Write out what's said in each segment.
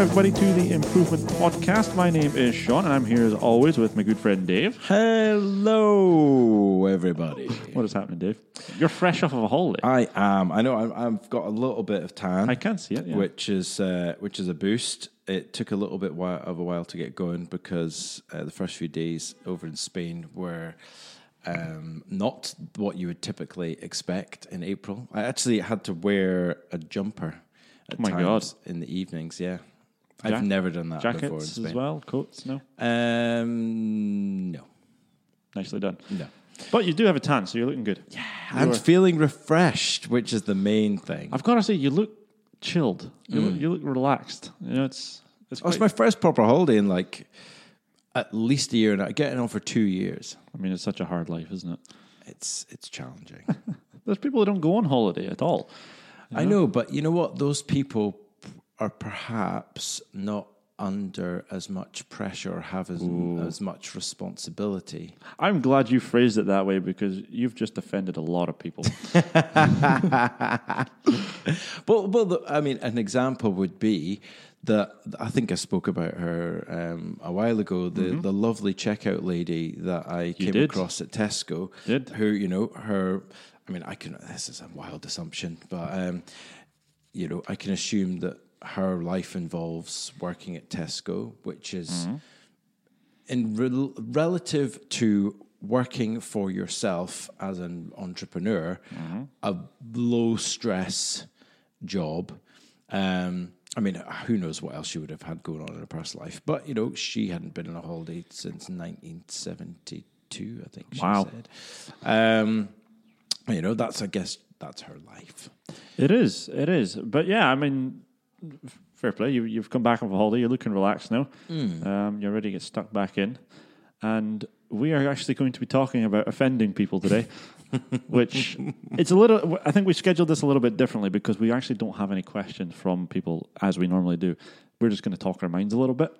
Welcome everybody to the Improvement Podcast. My name is Sean, and I'm here as always with my good friend Dave. Hello, everybody. What is happening, Dave? You're fresh off of a holiday. I am. I know. I'm, I've got a little bit of tan. I can see it. Yeah. which is uh, which is a boost. It took a little bit while, of a while to get going because uh, the first few days over in Spain were um, not what you would typically expect in April. I actually had to wear a jumper. At Oh my times in the evenings. Yeah, Jack- I've never done that before in Jackets Spain. as well, coats. No, Um, no, nicely done. no. But you do have a tan, so you're looking good. Yeah, I'm feeling refreshed, which is the main thing. I've got to say, you look chilled. You, look, you look relaxed. You know, it's it's. Was Quite, my first proper holiday in like at least a year and I getting on for two years. I mean, it's such a hard life, isn't it? It's it's challenging. There's people who don't go on holiday at all. I know, but you know what? Those people are perhaps not under as much pressure or have as, as much responsibility. I'm glad you phrased it that way because you've just offended a lot of people. But well, the, I mean, an example would be that I think I spoke about her um, a while ago. The the lovely checkout lady that I came did. across at Tesco, Did. who you know her. I mean, I can. This is a wild assumption, but um, you know, I can assume that her life involves working at Tesco, which is in rel- relative to working for yourself as an entrepreneur, a low stress job. Um, I mean, who knows what else she would have had going on in her personal life? But you know, she hadn't been on a holiday since 1972, I think. She Wow. said. Um, you know, that's I guess that's her life. It is. It is. But yeah, I mean, fair play. You, you've come back a holiday. You're looking relaxed now. Um, you're ready to get stuck back in. And we are actually going to be talking about offending people today, which it's a little, I think we scheduled this a little bit differently because we actually don't have any questions from people as we normally do. We're just going to talk our minds a little bit.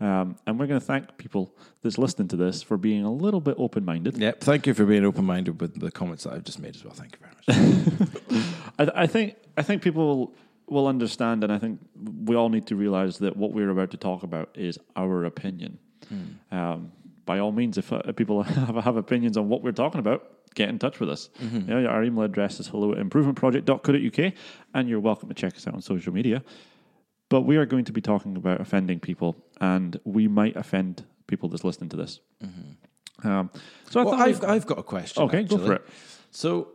Um, and we're going to thank people that's listening to this for being a little bit open minded. Yep. Thank you for being open minded with the comments that I've just made as well. Thank you very much. I, I think I think people will understand, and I think we all need to realize that what we're about to talk about is our opinion. Um, by all means, if uh, people have, have opinions on what we're talking about, get in touch with us. You know, our email address is hello at improvementproject.co.uk, and you're welcome to check us out on social media. But we are going to be talking about offending people, and we might offend people that's listening to this. Um, so I well, thought I've, I've got a question. Okay, go for it. So,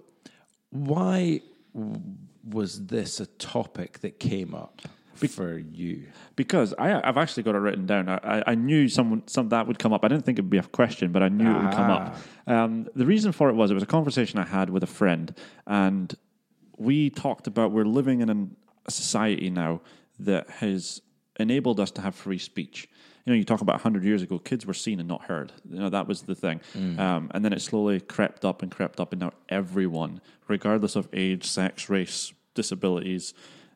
why was this a topic that came up for you? Because I, I've actually got it written down. I, I- knew someone, some that would come up. I didn't think it would be a question, but I knew it would come up. Um, the reason for it was it was a conversation I had with a friend, and we talked about we're living in an, a society now that has enabled us to have free speech. You know, you talk about 100 years ago, kids were seen and not heard. You know, that was the thing. Mm. Um, and then it slowly crept up and crept up, and now everyone, regardless of age, sex, race, disabilities,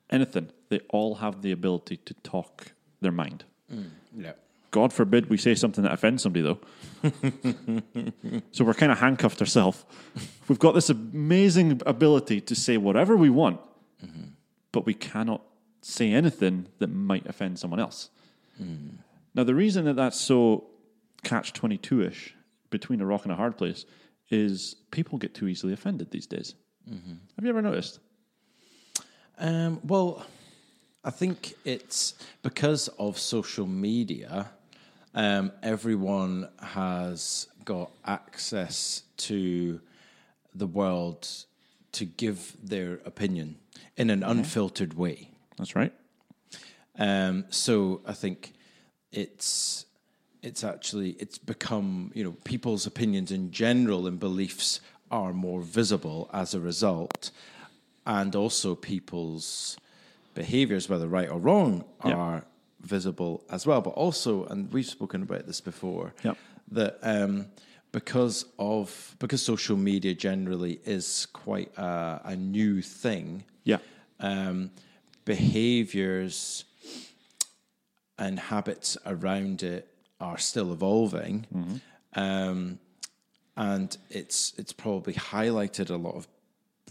anything, they all have the ability to talk their mind. Mm. Yeah. God forbid we say something that offends somebody, though. so we're kind of handcuffed ourselves. We've got this amazing ability to say whatever we want, mm-hmm. but we cannot say anything that might offend someone else. Mm. Now, the reason that that's so catch 22 ish between a rock and a hard place is people get too easily offended these days. Have you ever noticed? Um, well, I think it's because of social media. Um, everyone has got access to the world to give their opinion in an unfiltered way. That's right. Um, so I think it's it's actually it's become you know people's opinions in general and beliefs are more visible as a result, and also people's behaviors, whether right or wrong, are visible as well. But also, and we've spoken about this before, Yep. that um, because of because social media generally is quite a, a new thing Yeah. um, behaviors and habits around it are still evolving, um, and it's it's probably highlighted a lot of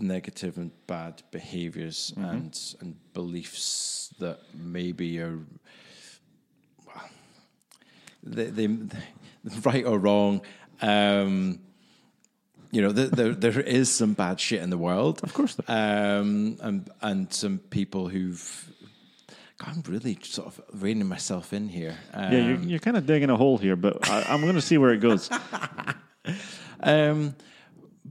negative and bad behaviors Mm-hmm. and and beliefs that maybe are well, they, they right or wrong. Um, you know, there, there there is some bad shit in the world, Of course um, and and some people who've. I'm really sort of reining myself in here. Um, Yeah, you're, you're kind of digging a hole here, but I, I'm going to see where it goes. Um,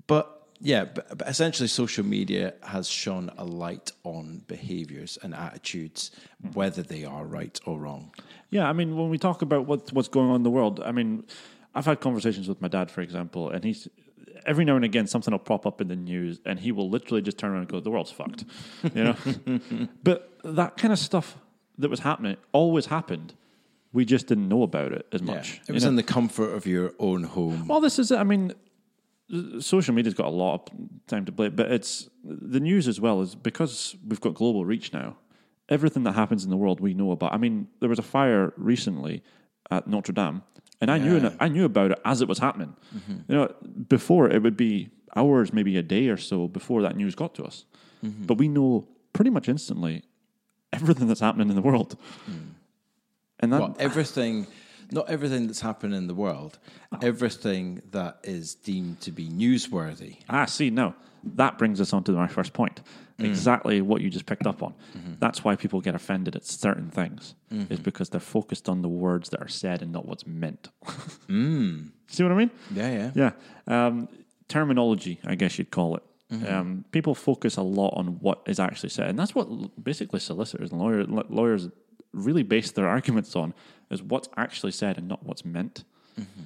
but yeah, but, but essentially, social media has shone a light on behaviors and attitudes, whether they are right or wrong. Yeah, I mean, when we talk about what, what's going on in the world, I mean, I've had conversations with my dad, for example, and he's every now and again something will pop up in the news, and he will literally just turn around and go, "The world's fucked," you know. but that kind of stuff that was happening always happened. We just didn't know about it as much. it was know? in the comfort of your own home. Well, this is it. I mean, social media's got a lot of time to play, but it's the news as well is because we've got global reach now. Everything that happens in the world we know about. I mean, there was a fire recently at Notre Dame, and I knew I knew about it as it was happening. Mm-hmm. You know, before it would be hours, maybe a day or so before that news got to us, mm-hmm. but we know pretty much instantly everything that's happening in the world. Mm. And that Well, everything, not everything that's happened in the world, everything that is deemed to be newsworthy. Ah, see, no, that brings us on to my first point. Exactly what you just picked up on. That's why people get offended at certain things, is because they're focused on the words that are said and not what's meant. See what I mean? Yeah, yeah. Yeah. Um, terminology, I guess you'd call it. Um, people focus a lot on what is actually said, and that's what basically solicitors and lawyer, lawyers really base their arguments on is what's actually said and not what's meant. Mm-hmm.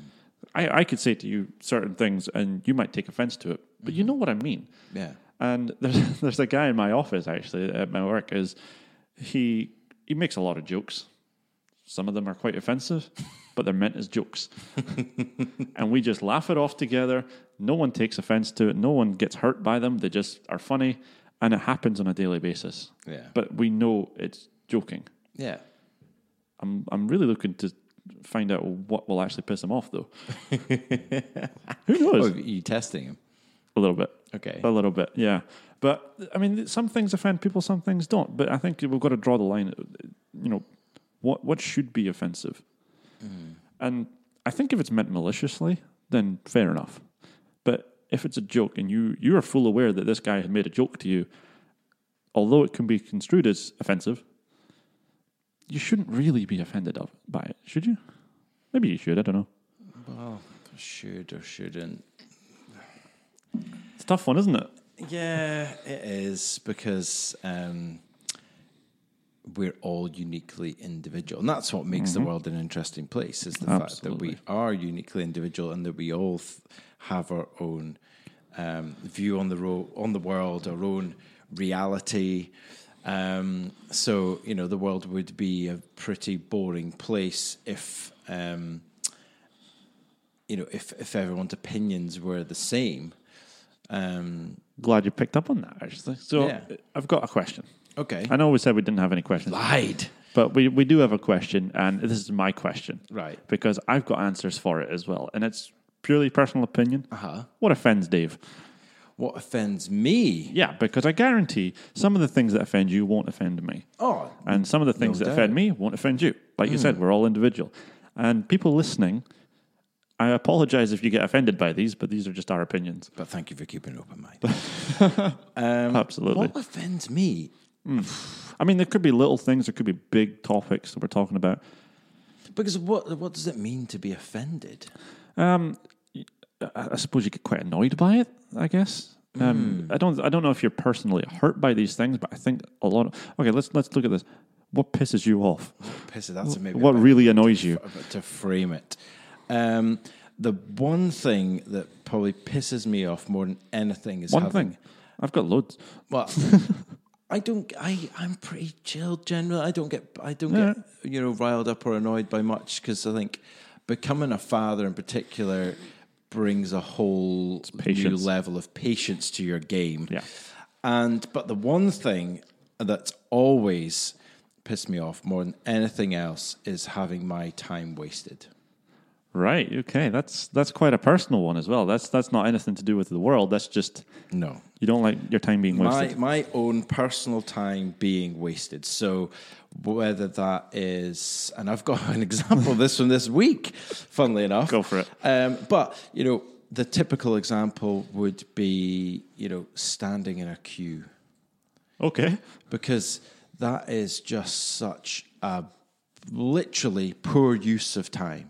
I, I could say to you certain things, and you might take offense to it, but you mm-hmm. know what I mean. Yeah. And there's there's a guy in my office actually at my work is he he makes a lot of jokes. Some of them are quite offensive, but they're meant as jokes. and we just laugh it off together. No one takes offense to it. No one gets hurt by them. They just are funny, and it happens on a daily basis. Yeah. But we know it's joking. Yeah. I'm I'm really looking to find out what will actually piss him off though. Who knows? Oh, are you testing him? A little bit. Okay. A little bit, yeah. But I mean, some things offend people, some things don't. But I think we've got to draw the line. You know, what what should be offensive, mm-hmm. and I think if it's meant maliciously, then fair enough. But if it's a joke and you you are full aware that this guy had made a joke to you, although it can be construed as offensive, you shouldn't really be offended of by it, should you? Maybe you should. I don't know. Well, should or shouldn't. It's a tough one, isn't it? Yeah, it is because um, we're all uniquely individual, and that's what makes the world an interesting place. Is the fact that we are uniquely individual and that we all th- have our own um, view on the ro- on the world, our own reality. Um, so you know, the world would be a pretty boring place if. Um, you know, if, if everyone's opinions were the same, um, Glad you picked up on that. Actually, so Yeah. I've got a question. okay, I know we said we didn't have any questions, lied. but we, we do have a question, and this is my question. Right. Because I've got answers for it as well, and it's purely personal opinion. Uh-huh. What offends Dave? What offends me? Yeah, because I guarantee some of the things that offend you won't offend me. Oh, And some of the things that doubt. offend me won't offend you. Like you said, we're all individual. And people listening, I apologize if you get offended by these, but these are just our opinions. but thank you for keeping an open mind. um, Absolutely. What offends me? I mean, there could be little things, there could be big topics that we're talking about. Because what what does it mean to be offended? Um, I suppose you get quite annoyed by it. I guess. Um, I don't. I don't know if you're personally hurt by these things, but I think a lot. Of, okay, let's let's look at this. What pisses you off? Piss that's maybe What really annoys you? to frame it. Um, the one thing that probably pisses me off more than anything is One having. thing. I've got loads. Well, I don't. I I'm pretty chilled generally. I don't get. I don't Yeah. get you know riled up or annoyed by much because I think becoming a father in particular brings a whole new level of patience to your game. Yeah. And but the one thing that's always pissed me off more than anything else is having my time wasted. Right. Okay. That's that's quite a personal one as well. That's that's not anything to do with the world. That's just No. you don't like your time being wasted. My, my own personal time being wasted. So whether that is, and I've got an example of this from this week, funnily enough. Go for it. Um, but, you know, the typical example would be, you know, standing in a queue okay. because that is just such a literally poor use of time.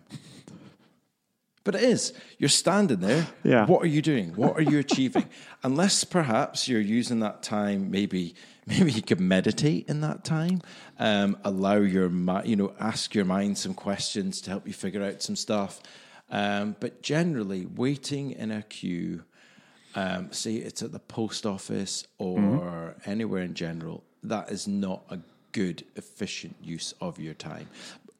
But it is. You're standing there. Yeah. What are you doing? What are you achieving? Unless perhaps you're using that time, maybe maybe you could meditate in that time. Um, allow your mind, you know, ask your mind some questions to help you figure out some stuff. Um, but generally, waiting in a queue, um, say it's at the post office or anywhere in general, that is not a good, efficient use of your time.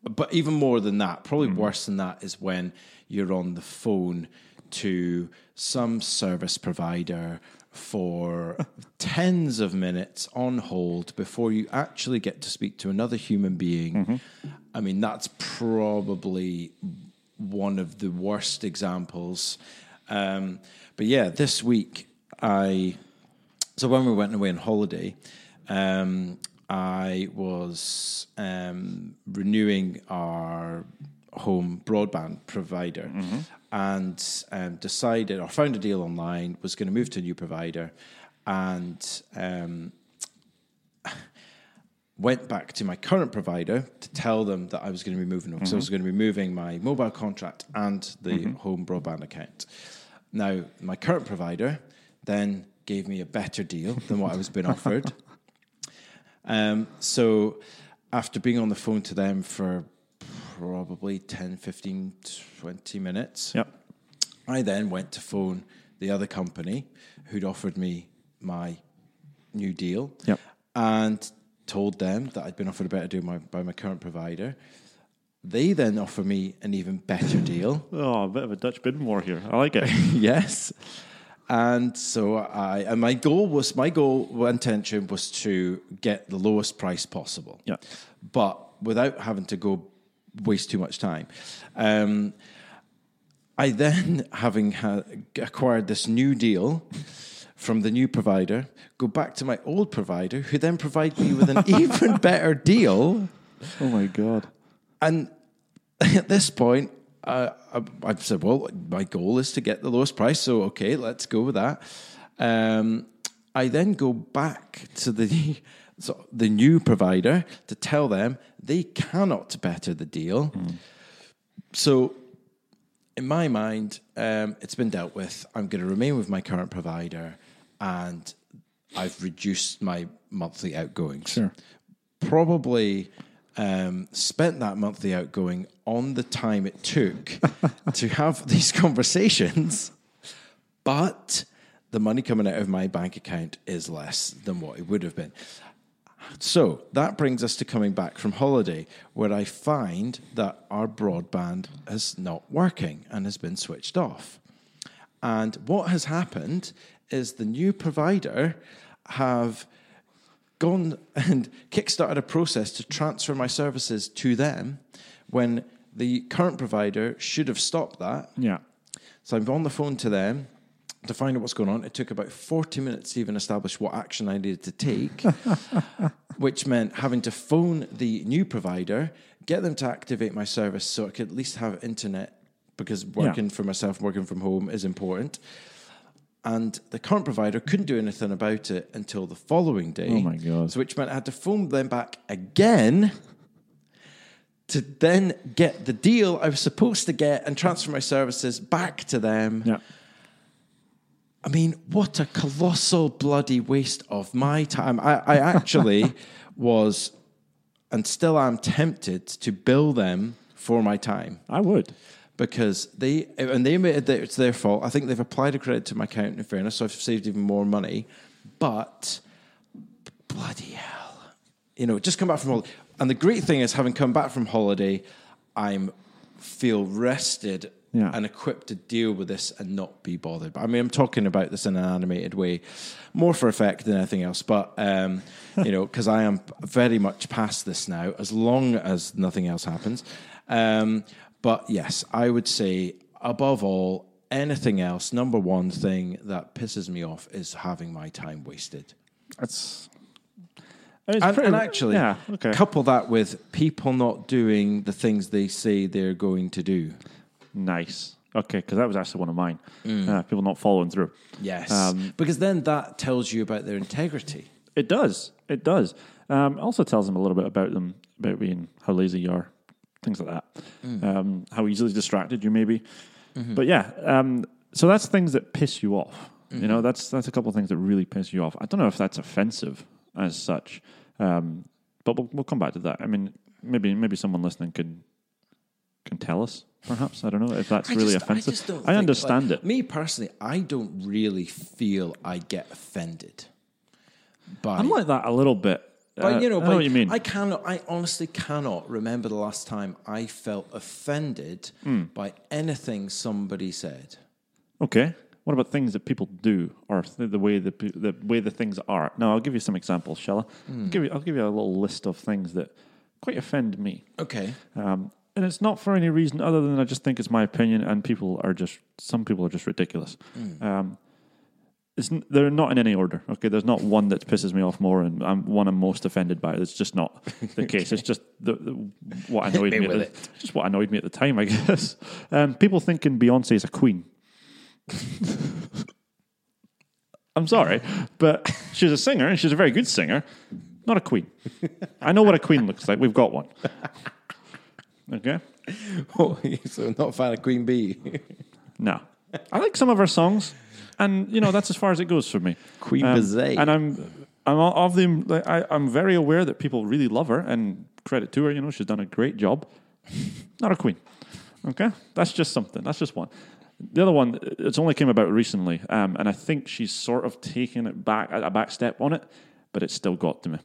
But even more than that, probably worse than that, is when you're on the phone to some service provider for tens of minutes on hold before you actually get to speak to another human being. I mean, that's probably one of the worst examples. Um, but yeah, this week I so when we went away on holiday, um, I was um, renewing our home broadband provider and um, decided or found a deal online, was going to move to a new provider, and um, went back to my current provider to tell them that I was going to be moving because I was going to be moving my mobile contract and the home broadband account. Now, my current provider then gave me a better deal than what I was being offered. Um, so, after being on the phone to them for probably 10, 15, 20 minutes, Yep. I then went to phone the other company who'd offered me my new deal Yep. and told them that I'd been offered a better deal my, by my current provider. They then offer me an even better deal. Oh, a bit of a Dutch bidding war here. I like it. yes. And so I, and my goal was, my goal, intention was to get the lowest price possible. Yeah. But without having to go waste too much time. Um, I then, having ha- acquired this new deal from the new provider, go back to my old provider, who then provide me with an even better deal. oh my god. And at this point, uh, I, I've said, well, my goal is to get the lowest price. So, okay, let's go with that. Um, I then go back to the, so the new provider to tell them they cannot better the deal. So, in my mind, um, it's been dealt with. I'm going to remain with my current provider and I've reduced my monthly outgoings Sure. probably um, spent that monthly outgoing on the time it took to have these conversations, but the money coming out of my bank account is less than what it would have been. So that brings us to coming back from holiday, where I find that our broadband is not working and has been switched off. And what has happened is the new provider have gone and kickstarted a process to transfer my services to them when the current provider should have stopped that. Yeah. So I'm on the phone to them to find out what's going on. It took about 40 minutes to even establish what action I needed to take, which meant having to phone the new provider, get them to activate my service so I could at least have internet because working for myself, working from home is important. And the current provider couldn't do anything about it until the following day. Oh my God. So which meant I had to phone them back again to then get the deal I was supposed to get and transfer my services back to them. Yeah. I mean, what a colossal bloody waste of my time. I, I actually was and still I'm tempted to bill them for my time I would. Because they and they admitted that it's their fault. I think they've applied a credit to my account in fairness, so I've saved even more money. But bloody hell, you know, just come back from holiday. And the great thing is, having come back from holiday, I'm feel rested Yeah. and equipped to deal with this and not be bothered. But I mean, I'm talking about this in an animated way, more for effect than anything else. But um, you know, because I am very much past this now, as long as nothing else happens. Um, But yes, I would say above all, anything else, number one thing that pisses me off is having my time wasted. That's. I mean, And, pretty- and actually, yeah, okay. couple that with people not doing the things they say they're going to do. Nice. Okay, because that was actually one of mine. Mm. Uh, people not following through. Yes. Um, because then that tells you about their integrity. It does. It does. Um, also tells them a little bit about them, about being how lazy you are, things like that. Mm. Um, how easily distracted you may be. Mm-hmm. But yeah, um, so that's things that piss you off. You Mm-hmm. know, that's that's a couple of things that really piss you off. I don't know if that's offensive as such, um, but we'll, we'll come back to that. I mean, maybe maybe someone listening can can tell us. Perhaps I don't know if that's I really just- offensive. I, just don't I understand like, it. Me personally, I don't really feel I get offended by. I'm like that a little bit. But Uh, you know, I but know you mean. I cannot. I honestly cannot remember the last time I felt offended Hmm. by anything somebody said. Okay. What about things that people do, or the, way the the way the things are? Now, I'll give you some examples, shall I? I'll give you I'll give you a little list of things that quite offend me, Okay. um, and it's not for any reason other than I just think it's my opinion, and people are just some people are just ridiculous. Um, it's, they're not in any order. Okay, there's not one that pisses me off more, and I'm one I'm most offended by. It's just not the case. It's just the, the, what annoyed me me. at the-. Just what annoyed me at the time, I guess. Um, people thinking Beyonce is a queen. I'm sorry, but she's a singer and she's a very good singer, not a queen. I know what a queen looks like. We've got one. Okay? Oh, so not a fan of Queen Bee. No. I like some of her songs, and you know that's as far as it goes for me. Queen Um, Bizet. and I'm I'm of them. Like, I, I'm very aware that people really love her, and credit to her. You know, she's done a great job. Not a queen. Okay, that's just something. That's just one. The other one, it's only came about recently, um, and I think she's sort of taken it back a back step on it, but it still got to me.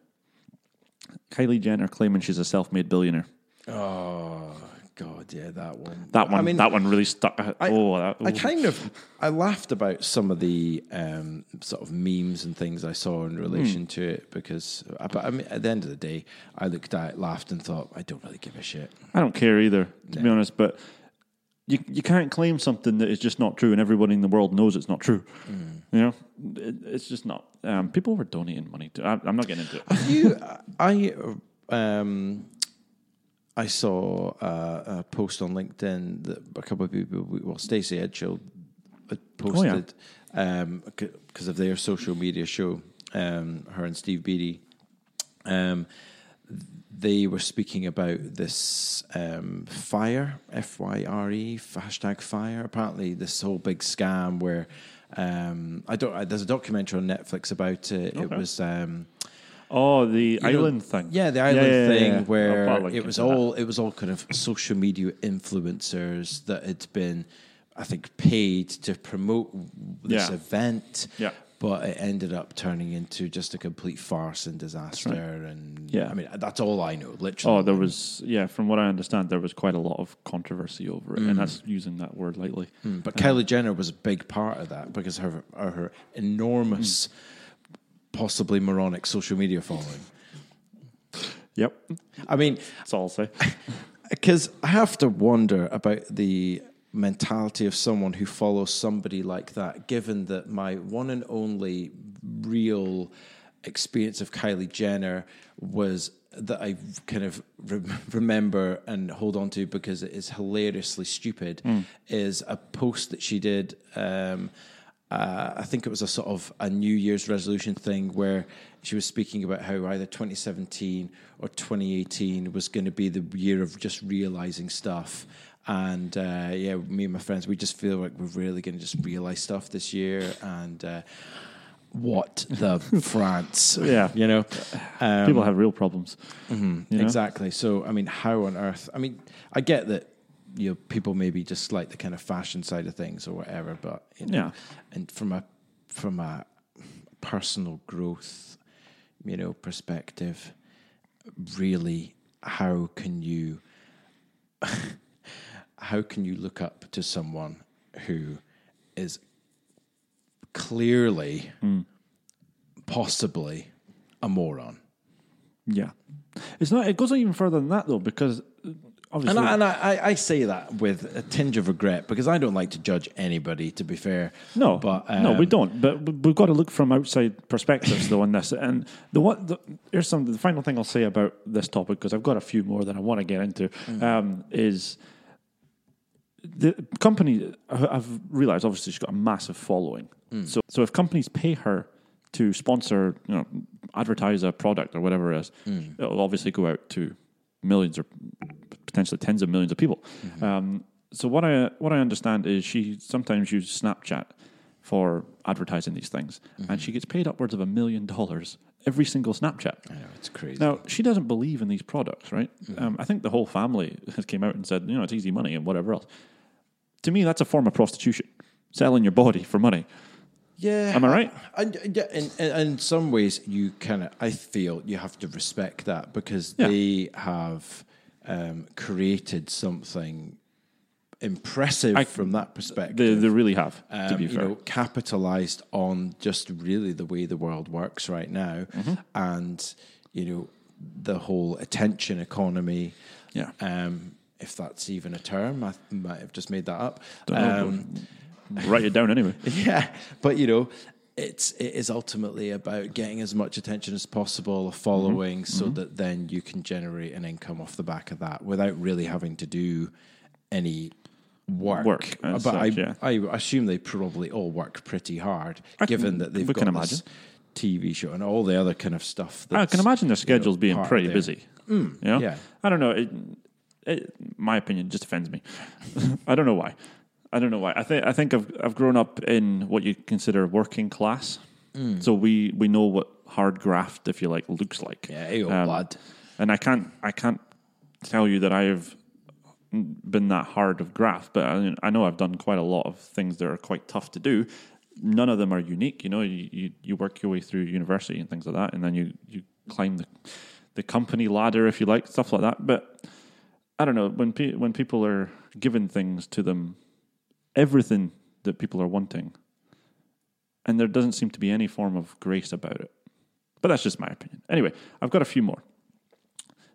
Kylie Jenner claiming she's a self-made billionaire. oh God, yeah, that one. That one, I mean, that one really stuck. oh, that, I kind of I laughed about some of the um, sort of memes and things I saw in relation to it because, uh, but I mean, at the end of the day, I looked at it, laughed, and thought, I don't really give a shit. I don't care either, to be honest. But you you can't claim something that is just not true, and everybody in the world knows it's not true. You know, it, it's just not. Um, people were donating money to. I, I'm not getting into it. Have you, I, um, I saw uh, a post on LinkedIn that a couple of people, well, Stacey Edgehill had posted because of their social media show, um, her and Steve Beatty. Um, they were speaking about this um, fire, F Y R E, hashtag fire. Apparently, this whole big scam where um, I don't. There's a documentary on Netflix about it. It Okay. was. Um, Oh, the you know, island thing. Yeah, the island yeah, yeah, thing yeah. Where it was to that. all it was all kind of social media influencers that had been, I think, paid to promote this event. Yeah. But it ended up turning into just a complete farce and disaster. And Yeah. I mean, that's all I know. Literally. Oh, there was yeah. From what I understand, there was quite a lot of controversy over it, and mm. that's using that word lightly. Mm, but um, Kylie Jenner was a big part of that because her her, her enormous, mm. Possibly moronic social media following. Yep, I mean, that's all I'll say. Because I have to wonder about the mentality of someone who follows somebody like that, given that my one and only real experience of Kylie Jenner was that I kind of re- remember and hold on to because it is hilariously stupid is a post that she did. Um, uh, I think it was a sort of a New Year's resolution thing where she was speaking about how either 2017 or 2018 was going to be the year of just realizing stuff. And uh, yeah, me and my friends, we just feel like we're really going to just realize stuff this year. And uh, what the France? Yeah. you know, um, People have real problems. you know? Exactly. So, I mean, how on earth? I mean, I get that you know people maybe just like the kind of fashion side of things or whatever, but you know, Yeah. and from a from a personal growth, you know, perspective, really, how can you how can you look up to someone who is clearly, hmm. possibly a moron? Yeah, it's not. It goes even further than that though, because obviously, And, I, and I, I say that with a tinge of regret because I don't like to judge anybody. To be fair, No, but no, we um, don't. But we- we've got to look from outside perspectives, though, on this. And the what the, here's some the final thing I'll say about this topic because I've got a few more that I want to get into. Mm-hmm. Um, is the company? I've realized obviously she's got a massive following. Mm. So, so if companies pay her to sponsor, you know, advertise a product or whatever it is, Mm. it'll obviously go out to millions or potentially tens of millions of people. Mm-hmm. Um, so what I what I understand is she sometimes uses Snapchat for advertising these things, Mm-hmm. and she gets paid upwards of a million dollars every single Snapchat. I know it's crazy. Now she doesn't believe in these products, right? Um, I think the whole family has came out and said, you know, it's easy money and whatever else. To me, that's a form of prostitution, selling your body for money. Yeah, Am I right? And in, in, in some ways, you kind of, I feel you have to respect that because Yeah. they have um, created something impressive I- from that perspective. They, they really have, to um, be you fair. know, capitalized on just really the way the world works right now, Mm-hmm. and you know, the whole attention economy. Yeah. Um, if that's even a term, I might have just made that up. Don't know, Um, Write it down anyway. yeah, but you know, it's it is ultimately about getting as much attention as possible, a following, so mm-hmm. that then you can generate an income off the back of that without really having to do any work. Work but as I, yeah. I assume they probably all work pretty hard, I can- given that they've got can this TV show and all the other kind of stuff. I can imagine their you know, schedules being pretty busy. Mm, you know? yeah. I don't know. It, it, my opinion just offends me. I don't know why. I don't know why. I think I think I've I've grown up in what you consider working class, Mm. so we we know what hard graft, if you like, looks like. Yeah, old Um, lad. And I can't I can't tell you that I've been that hard of graft, but I, I know I've done quite a lot of things that are quite tough to do. None of them are unique. You know, you, you, you work your way through university and things like that, and then you, you climb the the company ladder, if you like, stuff like that. But I don't know when pe- when people are given things to them, everything that people are wanting, and there doesn't seem to be any form of grace about it. But that's just my opinion. Anyway, I've got a few more.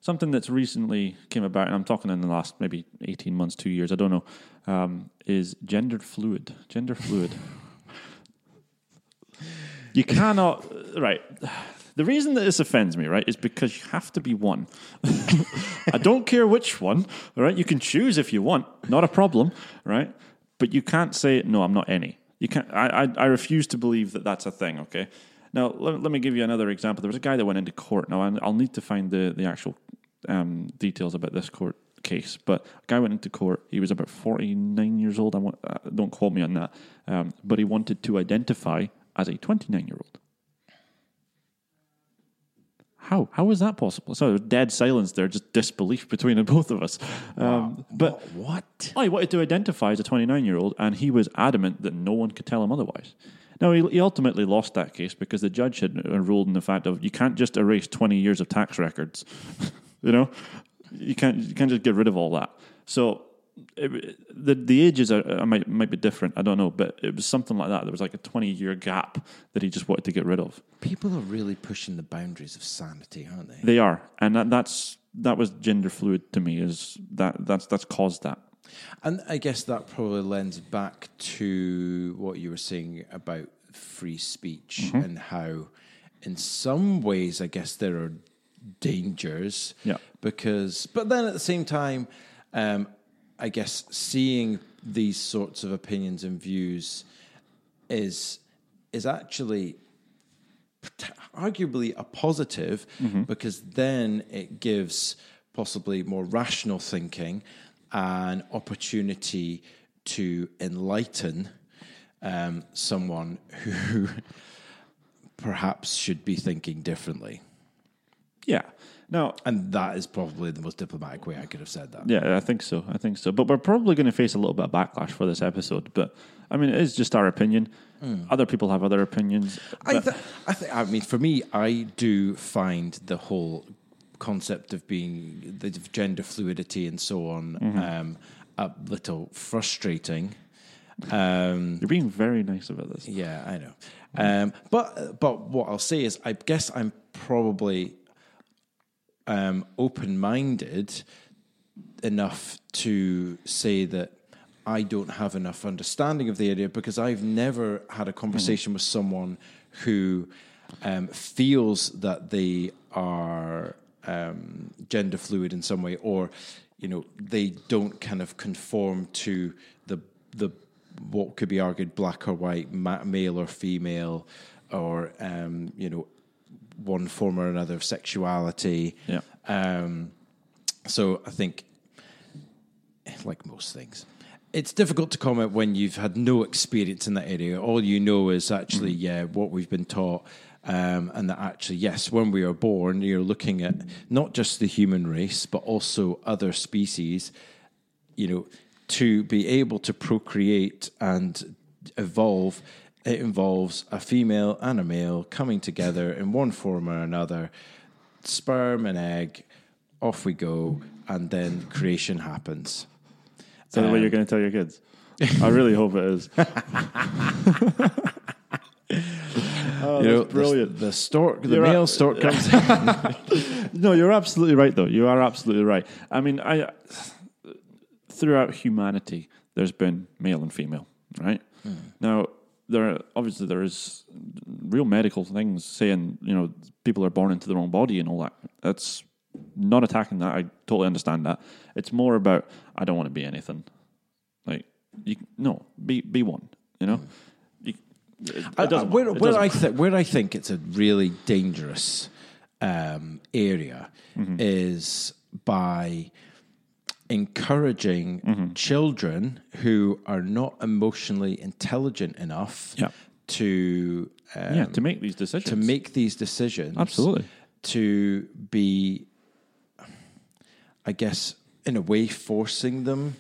Something that's recently came about, and I'm talking in the last maybe 18 months, two years, I don't know, um, is gender fluid. Gender fluid. you cannot, right. The reason that this offends me, right, is because you have to be one. I don't care which one, right? You can choose if you want, not a problem, right? But you can't say, no, I'm not any. You can't, I, I, I refuse to believe that that's a thing, okay? Now, let, let me give you another example. There was a guy that went into court. Now, I'll need to find the, the actual um, details about this court case, but a guy went into court. He was about 49 years old. I want, uh, don't quote me on that. Um, but he wanted to identify as a 29 year old. How? How is that possible? So dead silence there, just disbelief between the both of us. Um, but what? I wanted to identify as a 29 year old, and he was adamant that no one could tell him otherwise. Now, he, he ultimately lost that case because the judge had uh, ruled in the fact of you can't just erase 20 years of tax records. you know, you can't, you can't just get rid of all that. So, it, the the ages are, uh, might might be different. I don't know, but it was something like that. There was like a 20 year gap that he just wanted to get rid of. People are really pushing the boundaries of sanity, aren't they? They are, and that, that's that was gender fluid to me. Is that that's that's caused that. And I guess that probably lends back to what you were saying about free speech Mm-hmm. and how, in some ways, I guess there are dangers. Yeah. Because, but then at the same time, um, I guess seeing these sorts of opinions and views is is actually arguably a positive because then it gives possibly more rational thinking an opportunity to enlighten um, someone who perhaps should be thinking differently. Yeah. Now, And that is probably the most diplomatic way I could have said that. Yeah, I think so. I think so. But we're probably going to face a little bit of backlash for this episode. But I mean, it is just our opinion. Other people have other opinions. I, th- I think. I mean, for me, I do find the whole concept of being the gender fluidity and so on um, a little frustrating. Um, You're being very nice about this. yeah, I know. Um, but but what I'll say is, I guess I'm probably um, open minded enough to say that I don't have enough understanding of the area because I've never had a conversation with someone who um, feels that they are um, gender fluid in some way, or you know they don't kind of conform to the the what could be argued black or white, ma- male or female, or um, you know one form or another of sexuality. Yeah. Um, so I think, like most things, it's difficult to comment when you've had no experience in that area. All you know is actually, yeah, what we've been taught. Um, and that actually, yes, when we are born, you're looking at not just the human race, but also other species, you know, to be able to procreate and evolve, it involves a female and a male coming together in one form or another, sperm and egg, off we go, and then creation happens. Is that what Um, you're going to tell your kids? I really hope it is. oh, you know, brilliant. The, the stork, the You're male right. stork comes. In. No, you're absolutely right, though. You are absolutely right. I mean, I throughout humanity, there's been male and female, right? Now, there are, obviously there is real medical things saying you know people are born into the wrong body and all that. That's not attacking that. I totally understand that. It's more about I don't want to be anything. Like you, no, be be one. You know, you, it, it I- where it where I th- where I think it's a really dangerous um, area Mm-hmm. is by encouraging Mm-hmm. children who are not emotionally intelligent enough Yeah. to um, yeah, to make these decisions. to make these decisions. Absolutely. To be, I guess, in a way, forcing them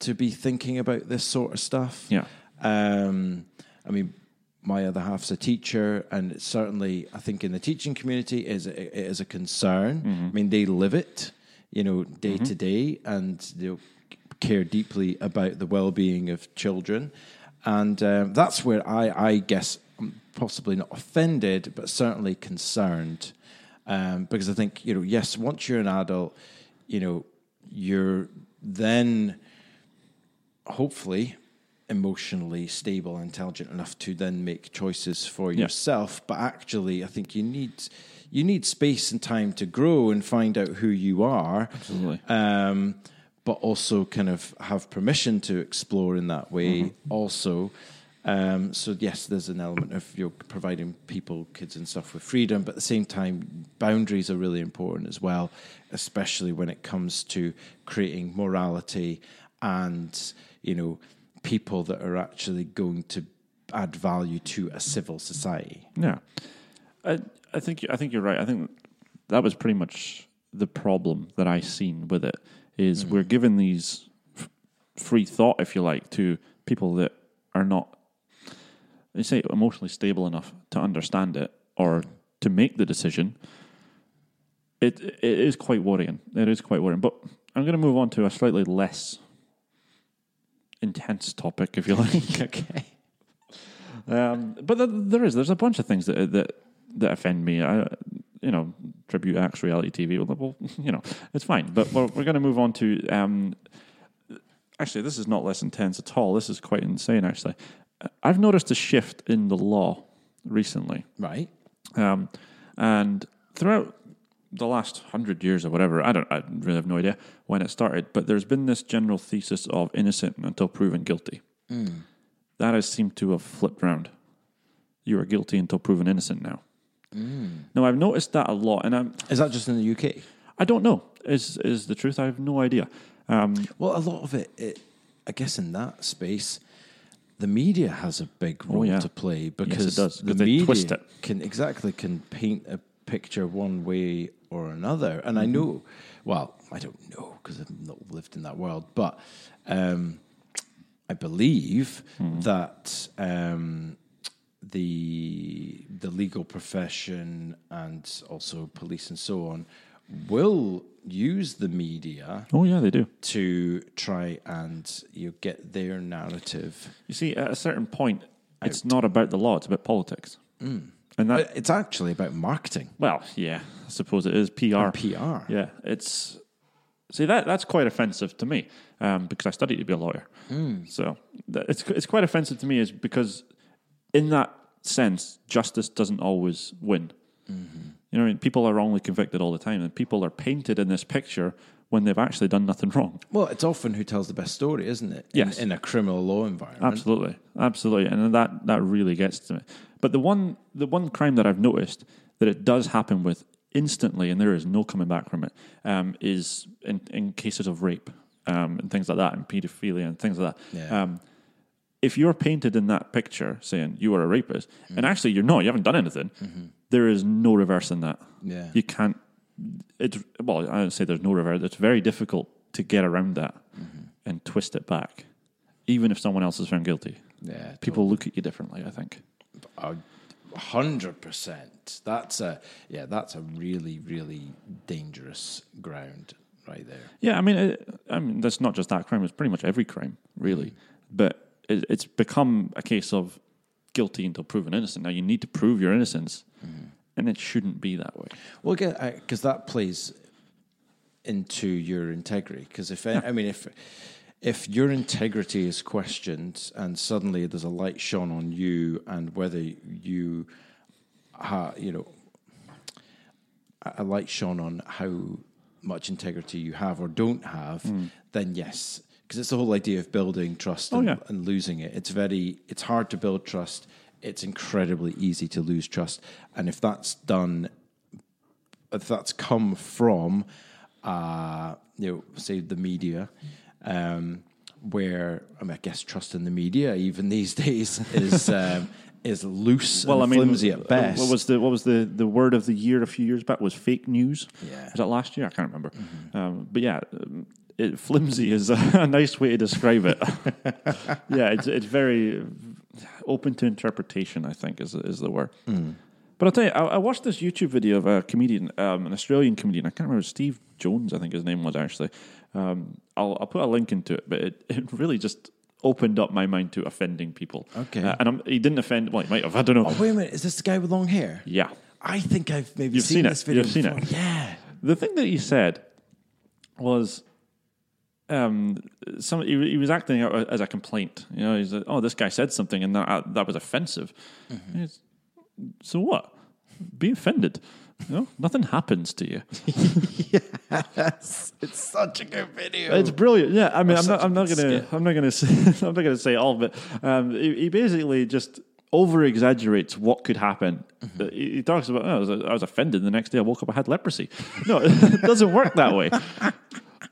to be thinking about this sort of stuff. Yeah. Um, I mean, my other half's a teacher, and it's certainly, I think, in the teaching community, is it is a concern. Mm-hmm. I mean, they live it, you know, day to day, and you know, care deeply about the well-being of children, and um, that's where I, I guess, I'm possibly not offended, but certainly concerned, um, because I think, you know, yes, once you're an adult, you know, you're then hopefully emotionally stable and intelligent enough to then make choices for yourself. But actually i think you need you need space and time to grow and find out who you are Absolutely. um, but also kind of have permission to explore in that way also. Um, so yes there's an element of you know, providing people kids and stuff with freedom but at the same time boundaries are really important as well especially when it comes to creating morality and you know people that are actually going to add value to a civil society. Yeah, I I think I think you're right. I think that was pretty much the problem that I seen with it is we're given these f- free thought, if you like, to people that are not, they say, emotionally stable enough to understand it or to make the decision. It it is quite worrying. It is quite worrying. But I'm going to move on to a slightly less intense topic, if you like. okay Um, but th- there is. There's a bunch of things that that that offend me. I, you know, tribute acts, reality TV. Well, well, you know, it's fine. But we're, we're going to move on to. Um, actually, this is not less intense at all. This is quite insane. Actually, I've noticed a shift in the law recently, right um, and throughout the last hundred years or whatever, I don't. I really have no idea when it started. But there's been this general thesis of innocent until proven guilty that has seemed to have flipped round. You are guilty until proven innocent now. Now I've noticed that a lot, and I'm, is that just in the uk I don't know. Is is the truth? I have no idea. Um, Well, a lot of it, it, I guess, in that space, the media has a big role Oh, yeah. to play because does, the media twist it. can exactly can paint a picture one way or another. And Mm-hmm. I know, well, I don't know because I've not lived in that world, but um, I believe Mm-hmm. that. Um, the the legal profession and also police and so on will use the media oh yeah, they do. to try and you know, get their narrative. You see, at a certain point, it's not about the law; it's about politics. And that, it's actually about marketing well, yeah, I suppose it is PR. and PR. Yeah, it's See that that's quite offensive to me um, because I studied to be a lawyer. So it's it's quite offensive to me is because in that sense justice doesn't always win. You know, I mean? people are wrongly convicted all the time, and people are painted in this picture when they've actually done nothing wrong. Well, it's often who tells the best story, isn't it? In- Yes. In, a criminal law environment. Absolutely, absolutely, and that that really gets to me. But the one the one crime that I've noticed that it does happen with instantly, and there is no coming back from it, um, is in, in cases of rape um, and things like that, and paedophilia and things like that. Yeah. Um, if you're painted in that picture saying you are a rapist, and mm. actually you're not, you haven't done anything, mm-hmm. there is no reversing that. Yeah. You can't. It's well, I don't say there's no reverse. It's very difficult to get around that mm-hmm. and twist it back, even if someone else is found guilty. Yeah. People look at you differently. I think. A hundred percent. That's a yeah. That's a really really dangerous ground right there. Yeah, I mean, it, I mean, that's not just that crime. It's pretty much every crime, really. Mm. But it, it's become a case of guilty until proven innocent. Now you need to prove your innocence, mm-hmm. and it shouldn't be that way. Well, because that plays into your integrity. Because if I mean, if if your integrity is questioned and suddenly there's a light shone on you, and whether you, ha, you know, a- a light shone on how much integrity you have or don't have, mm. then yes, because it's the whole idea of building trust and, yeah. and losing it. It's very, it's hard to build trust. It's incredibly easy to lose trust, and if that's done if that's come from, uh, you know, say the media, um, where I mean, I guess trust in the media even these days is um, is loose and flimsy at best. What was the what was the, the word of the year a few years back? Was fake news? Yeah. Was that last year? I can't remember. Um, but yeah, um, it, flimsy is a, nice way to describe it. yeah, it's it's very open to interpretation. I think is is the word. But I'll tell you, I, I watched this YouTube video of a comedian, um, an Australian comedian. I can't remember Steve Jones. I think his name was actually. Um, I'll I'll put a link into it, but it, it really just opened up my mind to offending people. Okay. Uh, and I'm, he didn't offend. Well, he might have. I don't know. oh wait a minute, is this the guy with long hair? Yeah. I think I've maybe You've seen, seen it. this video. You've seen it. Yeah. The thing that he said was, um, some he, he was acting out as a complaint. You know, he's like, "Oh, this guy said something, and that that was offensive." Mm-hmm. He's, So what? Be offended. You know, nothing happens to you. Yes, it's such a good video. It's brilliant. Yeah, I mean, I'm not. I'm not gonna. skit. I'm not gonna say. I'm not gonna say all of it. Um, he, he basically just over exaggerates what could happen. Mm-hmm. Uh, He, he talks about. Oh, I, was, I was offended. The next day, I woke up. I had leprosy. No, it doesn't work that way.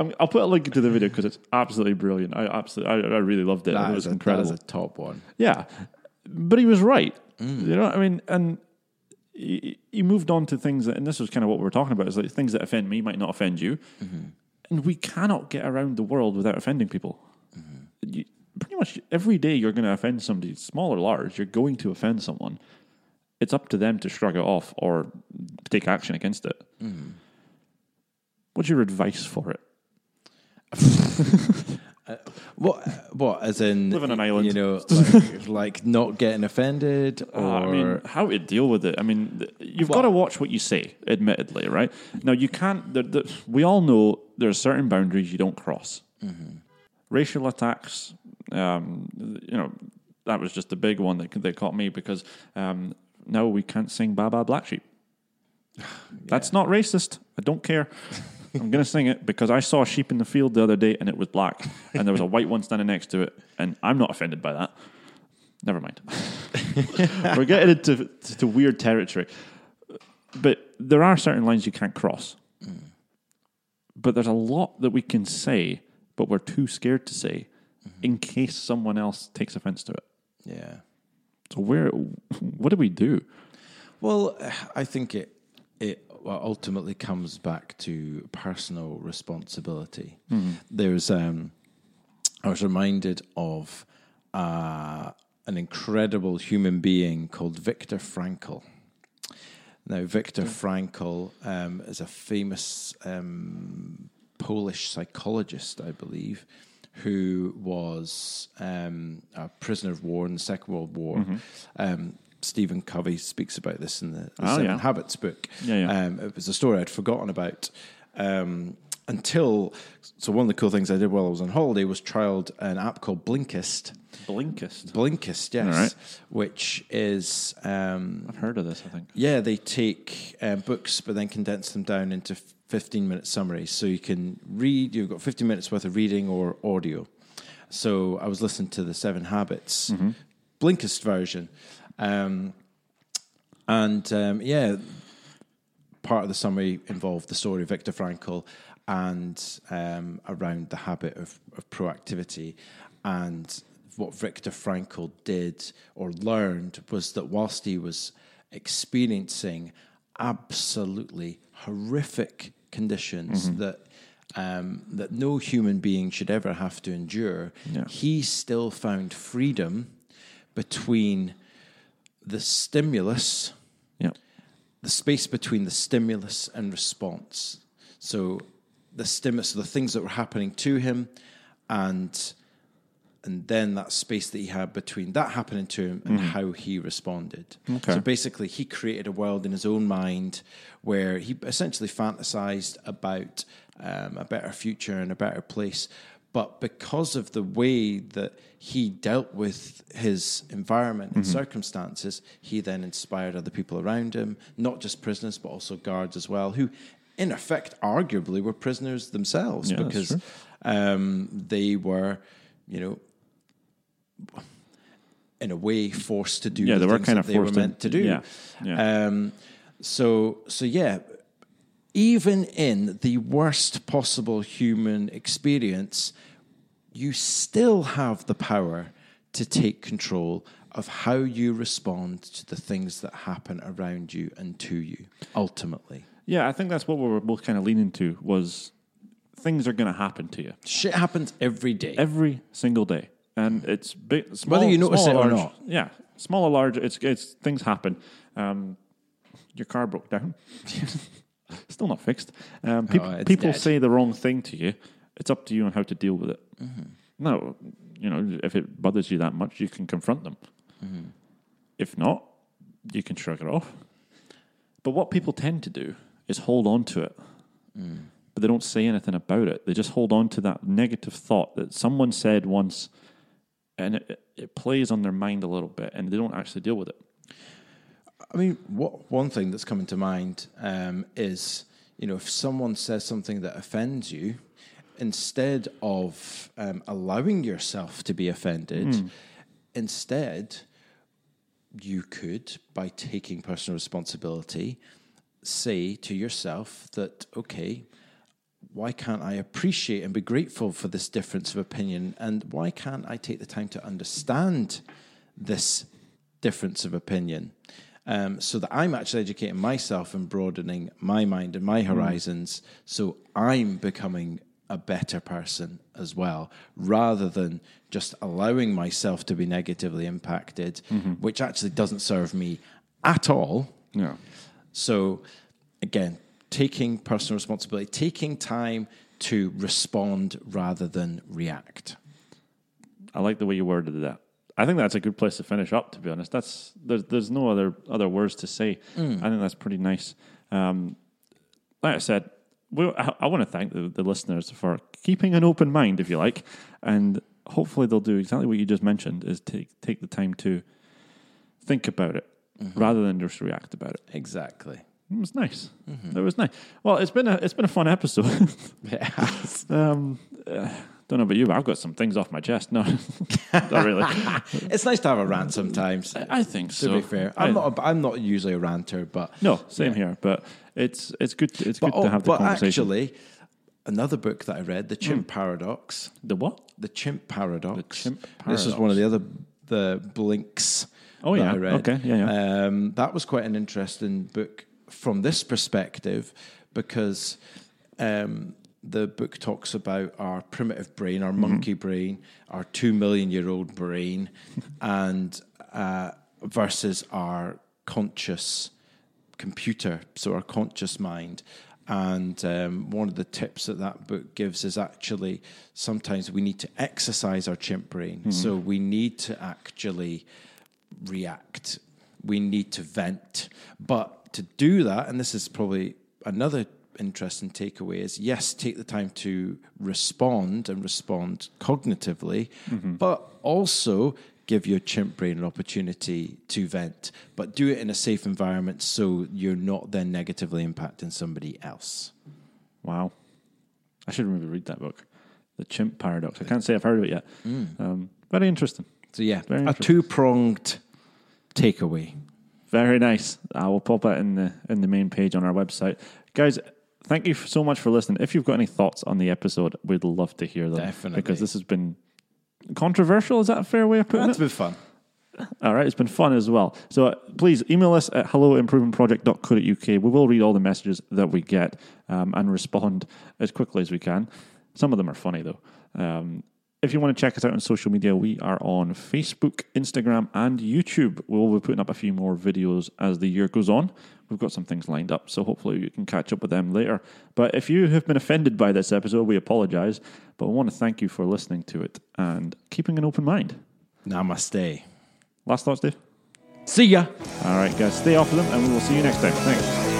I'm, I'll put a link to the video because it's absolutely brilliant. I absolutely, I, I really loved it. That it was a, that incredible. is a top one. Yeah, but he was right. Mm. You know, what I mean, and he, he moved on to things, that, and this was kind of what we were talking about. Is like things that offend me might not offend you, Mm-hmm. and we cannot get around the world without offending people. Mm-hmm. You, pretty much every day, you're going to offend somebody, small or large. You're going to offend someone. It's up to them to shrug it off or take action against it. Mm-hmm. What's your advice for it? What? What? As in Live on an island. You know, like, like not getting offended, or Uh, I mean, how to deal with it? I mean, you've got to watch what you say, admittedly, right? Now, you can't, we all know there are certain boundaries you don't cross. Racial attacks, um, you know, that was just the big one that, that caught me because um, now we can't sing Baa Baa Black Sheep. That's not racist. I don't care. I'm going to sing it because I saw a sheep in the field the other day and it was black and there was a white one standing next to it and I'm not offended by that. Never mind. We're getting into to weird territory. But there are certain lines you can't cross. Mm. But there's a lot that we can say, but we're too scared to say mm-hmm. in case someone else takes offense to it. yeah. So where what do we do? Well, I think it ultimately comes back to personal responsibility. There's um, I was reminded of uh, an incredible human being called Viktor Frankl. Now, Viktor Frankl um, is a famous um, Polish psychologist, I believe, who was um, a prisoner of war in the Second World War. Um, Stephen Covey speaks about this in the, the Oh, Seven yeah. Habits book. Yeah, yeah. Um, it was a story I'd forgotten about. Um, until so one of the cool things I did while I was on holiday was trialed an app called Blinkist. Blinkist. Blinkist, yes, right. which is um, I've heard of this. I think. yeah, they take um, books but then condense them down into 15 minute summaries. So you can read, you've got 15 minutes worth of reading or audio. So I was listening to the Seven Habits Blinkist version. Um, and um, yeah, part of the summary involved the story of Viktor Frankl and um, around the habit of, of proactivity. And what Viktor Frankl did or learned was that whilst he was experiencing absolutely horrific conditions that um, that no human being should ever have to endure, Yeah. he still found freedom between the stimulus Yeah. the space between the stimulus and response. So the stimulus, so the things that were happening to him, and and then that space that he had between that happening to him and how he responded. Okay. So basically, he created a world in his own mind where he essentially fantasized about um, a better future and a better place. But because of the way that he dealt with his environment and circumstances, he then inspired other people around him, not just prisoners, but also guards as well, who, in effect, arguably were prisoners themselves Yeah, because um, they were, you know, in a way forced to do Yeah, the they were things kind of they were forced to- meant to do. yeah, yeah. Um, so so yeah, even in the worst possible human experience, you still have the power to take control of how you respond to the things that happen around you and to you. Ultimately, Yeah, I think that's what we were both kind of leaning to was things are going to happen to you shit happens every day. every single day, and it's big, small, Whether you notice it or large. not. Yeah, small or large, it's it's things happen. Um, your car broke down, still not fixed. Um, peop- Oh, people dead. say the wrong thing to you. It's up to you on how to deal with it. Mm-hmm. No, you know, if it bothers you that much, you can confront them. Mm-hmm. If not, you can shrug it off. But what people tend to do is hold on to it, Mm. but they don't say anything about it. They just hold on to that negative thought that someone said once, and it, it plays on their mind a little bit, and they don't actually deal with it. I mean, what one thing that's coming to mind um, is, you know, if someone says something that offends you, instead of um, allowing yourself to be offended, instead you could, by taking personal responsibility, say to yourself that, okay, why can't I appreciate and be grateful for this difference of opinion? And why can't I take the time to understand this difference of opinion? Um, so that I'm actually educating myself and broadening my mind and my horizons so I'm becoming a better person as well, rather than just allowing myself to be negatively impacted, which actually doesn't serve me at all. Yeah. So, again, taking personal responsibility, taking time to respond rather than react. I like the way you worded that. I think that's a good place to finish up. To be honest, that's there's there's no other other words to say. I think that's pretty nice. Um, like I said, we, I, I want to thank the, the listeners for keeping an open mind, if you like, and hopefully they'll do exactly what you just mentioned: is take take the time to think about it rather than just react about it. Exactly. It was nice. It was nice. Well, it's been a it's been a fun episode. um, uh, don't know about you, but I've got some things off my chest. No, not really. it's nice to have a rant sometimes. I think To so. To be fair, I- I'm not. A, I'm not usually a ranter, but no, same here. But it's it's good. To, it's but, good to oh, have the but conversation. actually, another book that I read, The Chimp Paradox. the what? The Chimp Paradox. The Chimp This was one of the other the blinks. Oh, that yeah. I read. Okay, yeah, yeah. Um, that was quite an interesting book from this perspective because um, the book talks about our primitive brain, Mm-hmm. our monkey brain, our two million year old brain, and uh, versus our conscious computer, so our conscious mind. And um, one of the tips that that book gives is actually sometimes we need to exercise our chimp brain. So we need to actually react. We need to vent. But to do that, and this is probably another interesting takeaway is yes, take the time to respond and respond cognitively, Mm-hmm. but also give your chimp brain an opportunity to vent, but do it in a safe environment so you're not then negatively impacting somebody else. Wow. I should maybe read that book, The Chimp Paradox. I can't say I've heard of it yet. Um, very interesting. So yeah, Very a two pronged takeaway. Very nice. I will pop it in the in the main page on our website, guys. Thank you so much for listening. If you've got any thoughts on the episode, we'd love to hear them. Definitely. because this has been controversial. Is that a fair way of putting That's It's been fun. All right, it's been fun as well. So uh, please email us at helloimprovementproject.co.uk. We will read all the messages that we get um, and respond as quickly as we can. Some of them are funny though. Um, if you want to check us out on social media, we are on Facebook, Instagram, and YouTube. We will be putting up a few more videos as the year goes on. We've got some things lined up, so hopefully you can catch up with them later. But if you have been offended by this episode, we apologize. But we want to thank you for listening to it and keeping an open mind. Namaste. Last thoughts, Dave? See ya. All right, guys, stay off of them, and we will see you next time. Thanks.